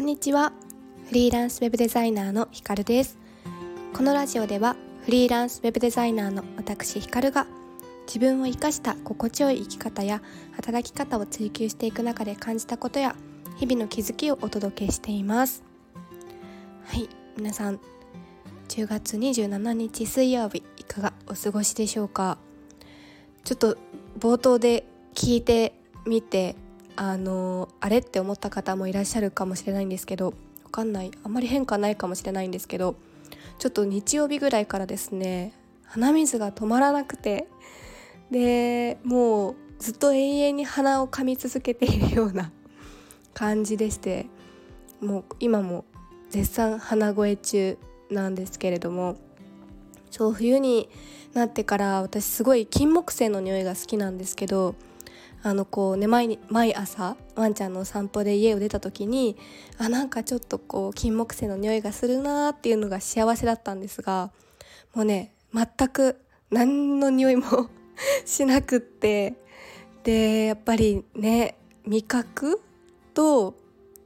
こんにちは。フリーランスウェブデザイナーのひかるです。このラジオではフリーランスウェブデザイナーの私ひかるが自分を生かした心地よい生き方や働き方を追求していく中で感じたことや日々の気づきをお届けしています。はい皆さん10月27日水曜日いかがお過ごしでしょうか？ちょっと冒頭で聞いてみてあのあれって思った方もいらっしゃるかもしれないんですけどわかんない。あんまり変化ないかもしれないんですけどちょっと日曜日ぐらいからですね鼻水が止まらなくてでもうずっと永遠に鼻を噛み続けているような 感じでしてもう今も絶賛鼻声中なんですけれどもそう冬になってから私すごい金木犀の匂いが好きなんですけどあのこうね毎毎朝ワンちゃんのお散歩で家を出た時にあなんかちょっとこう金木犀の匂いがするなーっていうのが幸せだったんですがもうね全く何の匂いも しなくってでやっぱりね味覚と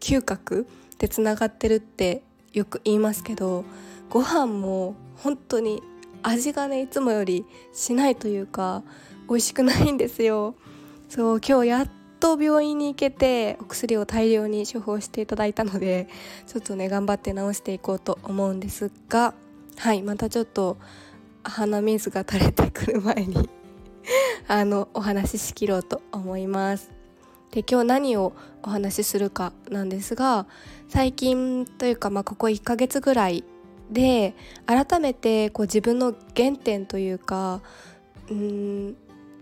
嗅覚ってつながってるってよく言いますけどご飯も本当に味がねいつもよりしないというか美味しくないんですよ。そう今日やっと病院に行けてお薬を大量に処方していただいたので ちょっとね頑張って治していこうと思うんですがはいまたちょっと鼻水が垂れてくる前に あのお話ししきろうと思います。で今日何をお話しするかなんですが最近というか、まあ、ここ1ヶ月ぐらいで改めてこう自分の原点というかうん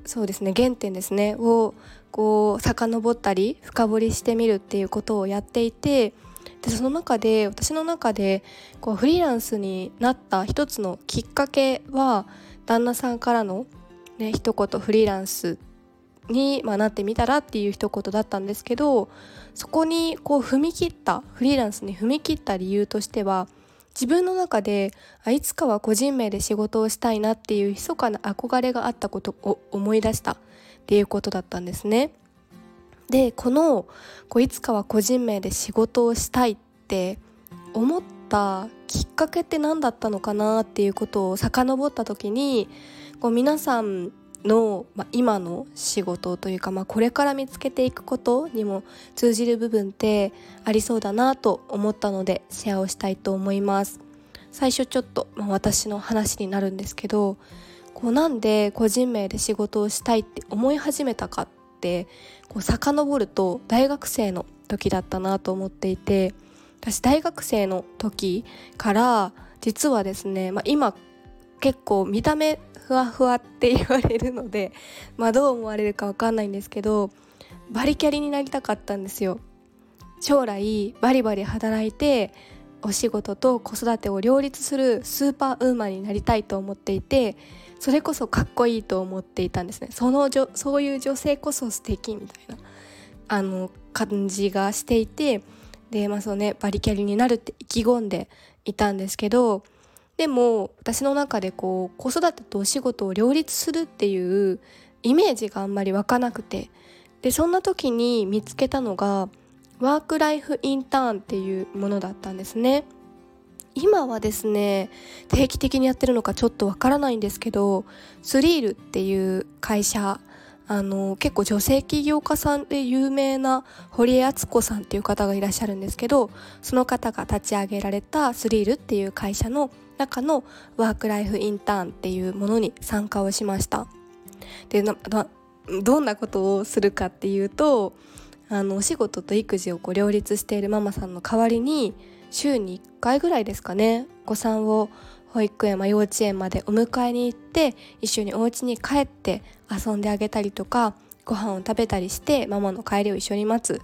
そうですね原点ですね。をこう遡ったり深掘りしてみるっていうことをやっていてでその中で私の中でこうフリーランスになった一つのきっかけは旦那さんからの、ね、一言フリーランスに、まあ、なってみたらっていう一言だったんですけどそこにこう踏み切ったフリーランスに踏み切った理由としては自分の中でいつかは個人名で仕事をしたいなっていう密かな憧れがあったことを思い出したっていうことだったんですね。でこのこいつかは個人名で仕事をしたいって思ったきっかけって何だったのかなっていうことを遡った時にこう皆さんの、まあ、今の仕事というか、まあ、これから見つけていくことにも通じる部分ってありそうだなと思ったのでシェアをしたいと思います。最初ちょっと、まあ、私の話になるんですけどこうなんで個人名で仕事をしたいって思い始めたかってこう遡ると大学生の時だったなと思っていて私大学生の時から実はですね、まあ、今結構見た目ふわふわって言われるので まあどう思われるかわかんないんですけどバリキャリになりたかったんですよ。将来バリバリ働いてお仕事と子育てを両立するスーパーウーマンになりたいと思っていてそれこそかっこいいと思っていたんですね。そのそういう女性こそ素敵みたいなあの感じがしていてでまあそうねバリキャリになるって意気込んでいたんですけどでも私の中でこう子育てとお仕事を両立するっていうイメージがあんまり湧かなくて。でそんな時に見つけたのがワークライフインターンっていうものだったんですね。今はですね定期的にやってるのかちょっとわからないんですけどスリールっていう会社あの結構女性起業家さんで有名な堀江敦子さんっていう方がいらっしゃるんですけどその方が立ち上げられたスリールっていう会社の中のワークライフインターンっていうものに参加をしました。でどんなことをするかっていうとあのお仕事と育児をこう両立しているママさんの代わりに週に1回ぐらいですかねお子さんを保育園、まあ、幼稚園までお迎えに行って一緒にお家に帰って遊んであげたりとかご飯を食べたりしてママの帰りを一緒に待つ、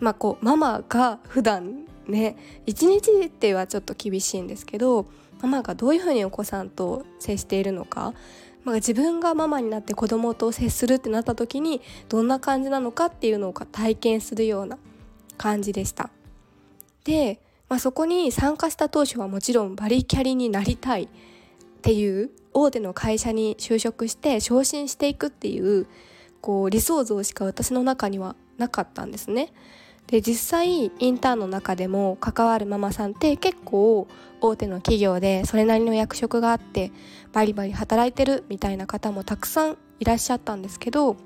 まあ、こうママが普段ね一日ってはちょっと厳しいんですけどママがどういうふうにお子さんと接しているのか、まあ、自分がママになって子供と接するってなった時にどんな感じなのかっていうのを体験するような感じでした。で、まあ、そこに参加した当初はもちろんバリキャリになりたいっていう大手の会社に就職して昇進していくっていうこう理想像しか私の中にはなかったんですね。で実際インターンの中でも関わるママさんって結構大手の企業でそれなりの役職があってバリバリ働いてるみたいな方もたくさんいらっしゃったんですけど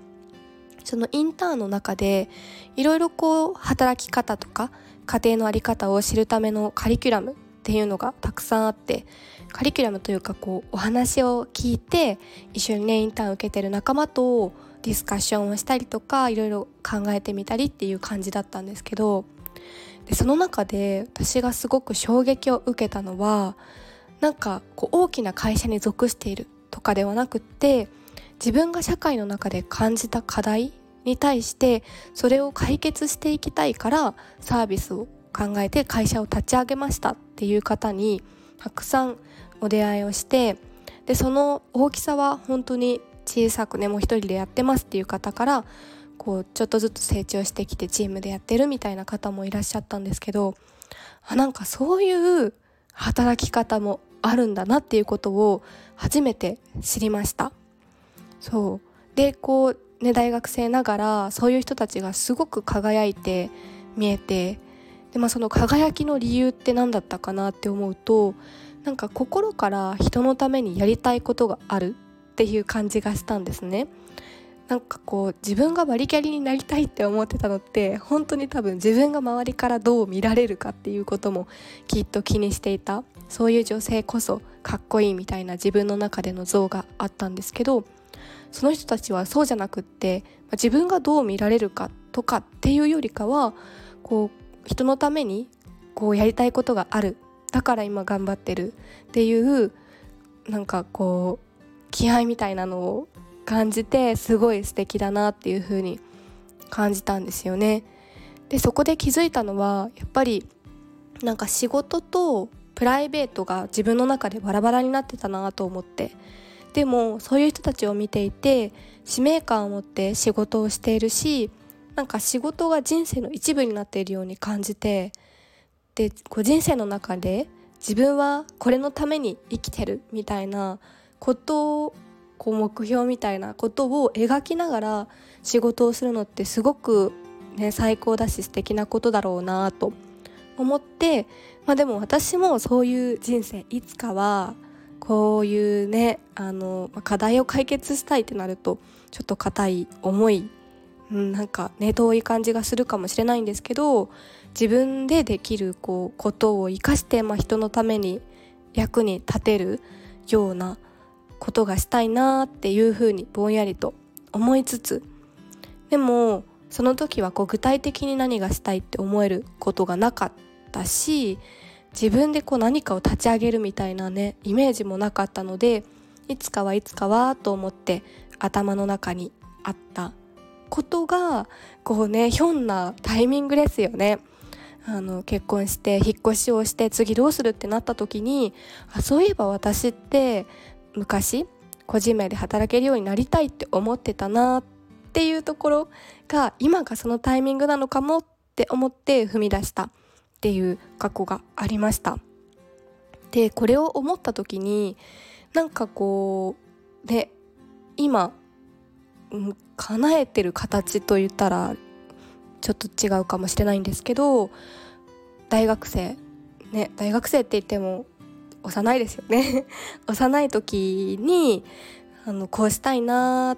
そのインターンの中でいろいろこう働き方とか家庭の在り方を知るためのカリキュラムっていうのがたくさんあってカリキュラムというかこうお話を聞いて一緒にねインターン受けてる仲間とディスカッションをしたりとかいろいろ考えてみたりっていう感じだったんですけどでその中で私がすごく衝撃を受けたのはなんかこう大きな会社に属しているとかではなくって自分が社会の中で感じた課題に対してそれを解決していきたいからサービスを考えて会社を立ち上げましたっていう方にたくさんお出会いをしてでその大きさは本当に小さくねもう一人でやってますっていう方からこうちょっとずつ成長してきてチームでやってるみたいな方もいらっしゃったんですけどあなんかそういう働き方もあるんだなっていうことを初めて知りました。そう。でこうね大学生ながらそういう人たちがすごく輝いて見えてで、まあ、その輝きの理由って何だったかなって思うとなんか心から人のためにやりたいことがあるっていう感じがしたんですね。なんかこう自分がバリキャリになりたいって思ってたのって本当に多分自分が周りからどう見られるかっていうこともきっと気にしていたそういう女性こそかっこいいみたいな自分の中での像があったんですけどその人たちはそうじゃなくって自分がどう見られるかとかっていうよりかはこう人のためにこうやりたいことがあるだから今頑張ってるっていうなんかこう気合みたいなのを感じてすごい素敵だなっていう風に感じたんですよね。でそこで気づいたのはやっぱりなんか仕事とプライベートが自分の中でバラバラになってたなと思ってでもそういう人たちを見ていて使命感を持って仕事をしているしなんか仕事が人生の一部になっているように感じてでこう人生の中で自分はこれのために生きてるみたいなことをこう目標みたいなことを描きながら仕事をするのってすごく、ね、最高だし素敵なことだろうなと思って、まあ、でも私もそういう人生いつかはこういうねあの課題を解決したいってなるとちょっと硬い重い、うん、なんかね遠い感じがするかもしれないんですけど自分でできるこうことを生かして、まあ、人のために役に立てるようなことがしたいなっていうふうにぼんやりと思いつつでもその時はこう具体的に何がしたいって思えることがなかったし自分でこう何かを立ち上げるみたいなねイメージもなかったのでいつかはいつかはと思って頭の中にあったことがこうねひょんなタイミングですよね。あの結婚して引っ越しをして次どうするってなった時にあそういえば私って昔個人名で働けるようになりたいって思ってたなっていうところが今がそのタイミングなのかもって思って踏み出したっていう過去がありました。でこれを思った時になんかこうね今、叶えてる形と言ったらちょっと違うかもしれないんですけど大学生ね大学生って言っても幼いですよね。幼い時にあのこうしたいな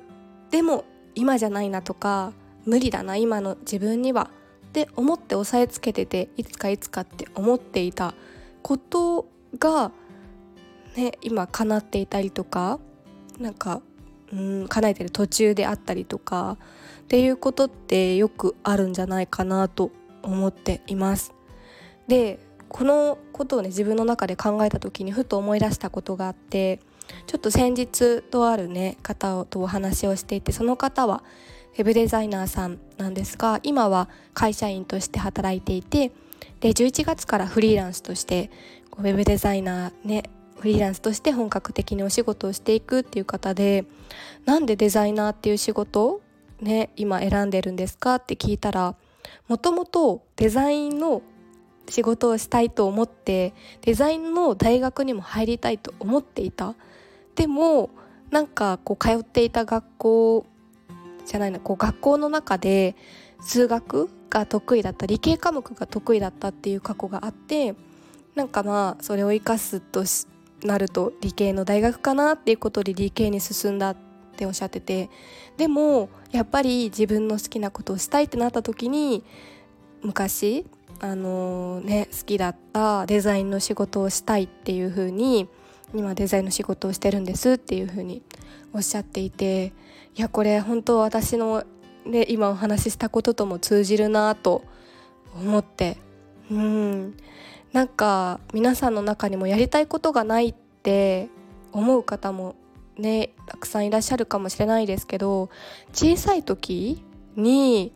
でも今じゃないなとか無理だな今の自分にはって思って押さえつけてていつかいつかって思っていたことが、ね、今叶っていたりとかなんかうん叶えてる途中であったりとかっていうことってよくあるんじゃないかなと思っています。でこのことをね自分の中で考えた時にふと思い出したことがあってちょっと先日とあるね方とお話をしていてその方はウェブデザイナーさんなんですが今は会社員として働いていてで11月からフリーランスとしてウェブデザイナーねフリーランスとして本格的にお仕事をしていくっていう方でなんでデザイナーっていう仕事をね今選んでるんですかって聞いたらもともとデザインの仕事をしたいと思ってデザインの大学にも入りたいと思っていた。でもなんかこう通っていた学校じゃないなこう学校の中で数学が得意だった理系科目が得意だったっていう過去があってなんかまあそれを生かすとなると理系の大学かなっていうことで理系に進んだっておっしゃっててでもやっぱり自分の好きなことをしたいってなった時に昔あのー、ね好きだったデザインの仕事をしたいっていう風に今デザインの仕事をしてるんですっていう風におっしゃっていていやこれ本当私の、ね、今お話ししたこととも通じるなと思ってうん。なんか皆さんの中にもやりたいことがないって思う方もねたくさんいらっしゃるかもしれないですけど小さい時に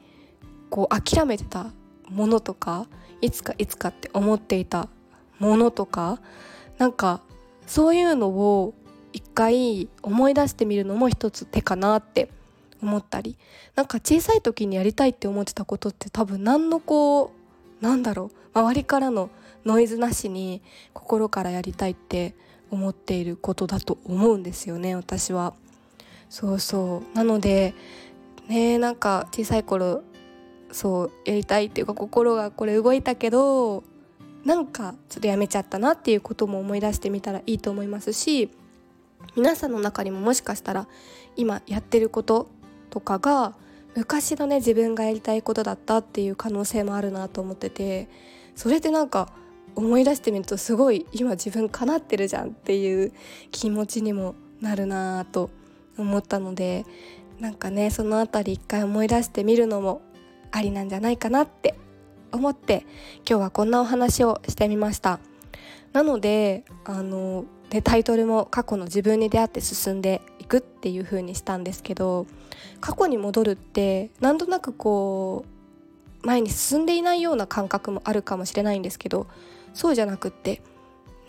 こう諦めてたものとかいつかいつかって思っていたものとかなんかそういうのを一回思い出してみるのも一つ手かなって思ったりなんか小さい時にやりたいって思ってたことって多分何のこうなんだろう周りからのノイズなしに心からやりたいって思っていることだと思うんですよね私は。そうそうなのでねなんか小さい頃そうやりたいっていうか心がこれ動いたけどなんかちょっとやめちゃったなっていうことも思い出してみたらいいと思いますし皆さんの中にももしかしたら今やってることとかが昔のね自分がやりたいことだったっていう可能性もあるなと思っててそれってなんか思い出してみるとすごい今自分かなってるじゃんっていう気持ちにもなるなと思ったのでなんかねその辺り一回思い出してみるのもありなんじゃないかなって思って今日はこんなお話をしてみました。なのであのでタイトルも過去の自分に出会って進んでいくっていう風にしたんですけど過去に戻るってなんとなくこう前に進んでいないような感覚もあるかもしれないんですけどそうじゃなくって、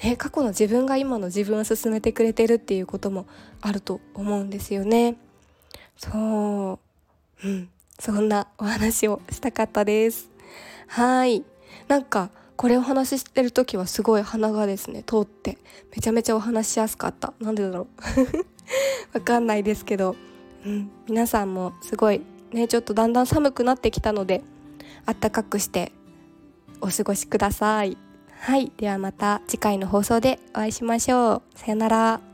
ね、過去の自分が今の自分を進めてくれてるっていうこともあると思うんですよね。そう。うん。そんなお話をしたかったです。はい。なんかこれお話ししてる時はすごい鼻がですね通ってめちゃめちゃお話しやすかった。なんでだろう。わかんないですけど、うん、皆さんもすごいねちょっとだんだん寒くなってきたのであったかくしてお過ごしください。はい。ではまた次回の放送でお会いしましょう。さよなら。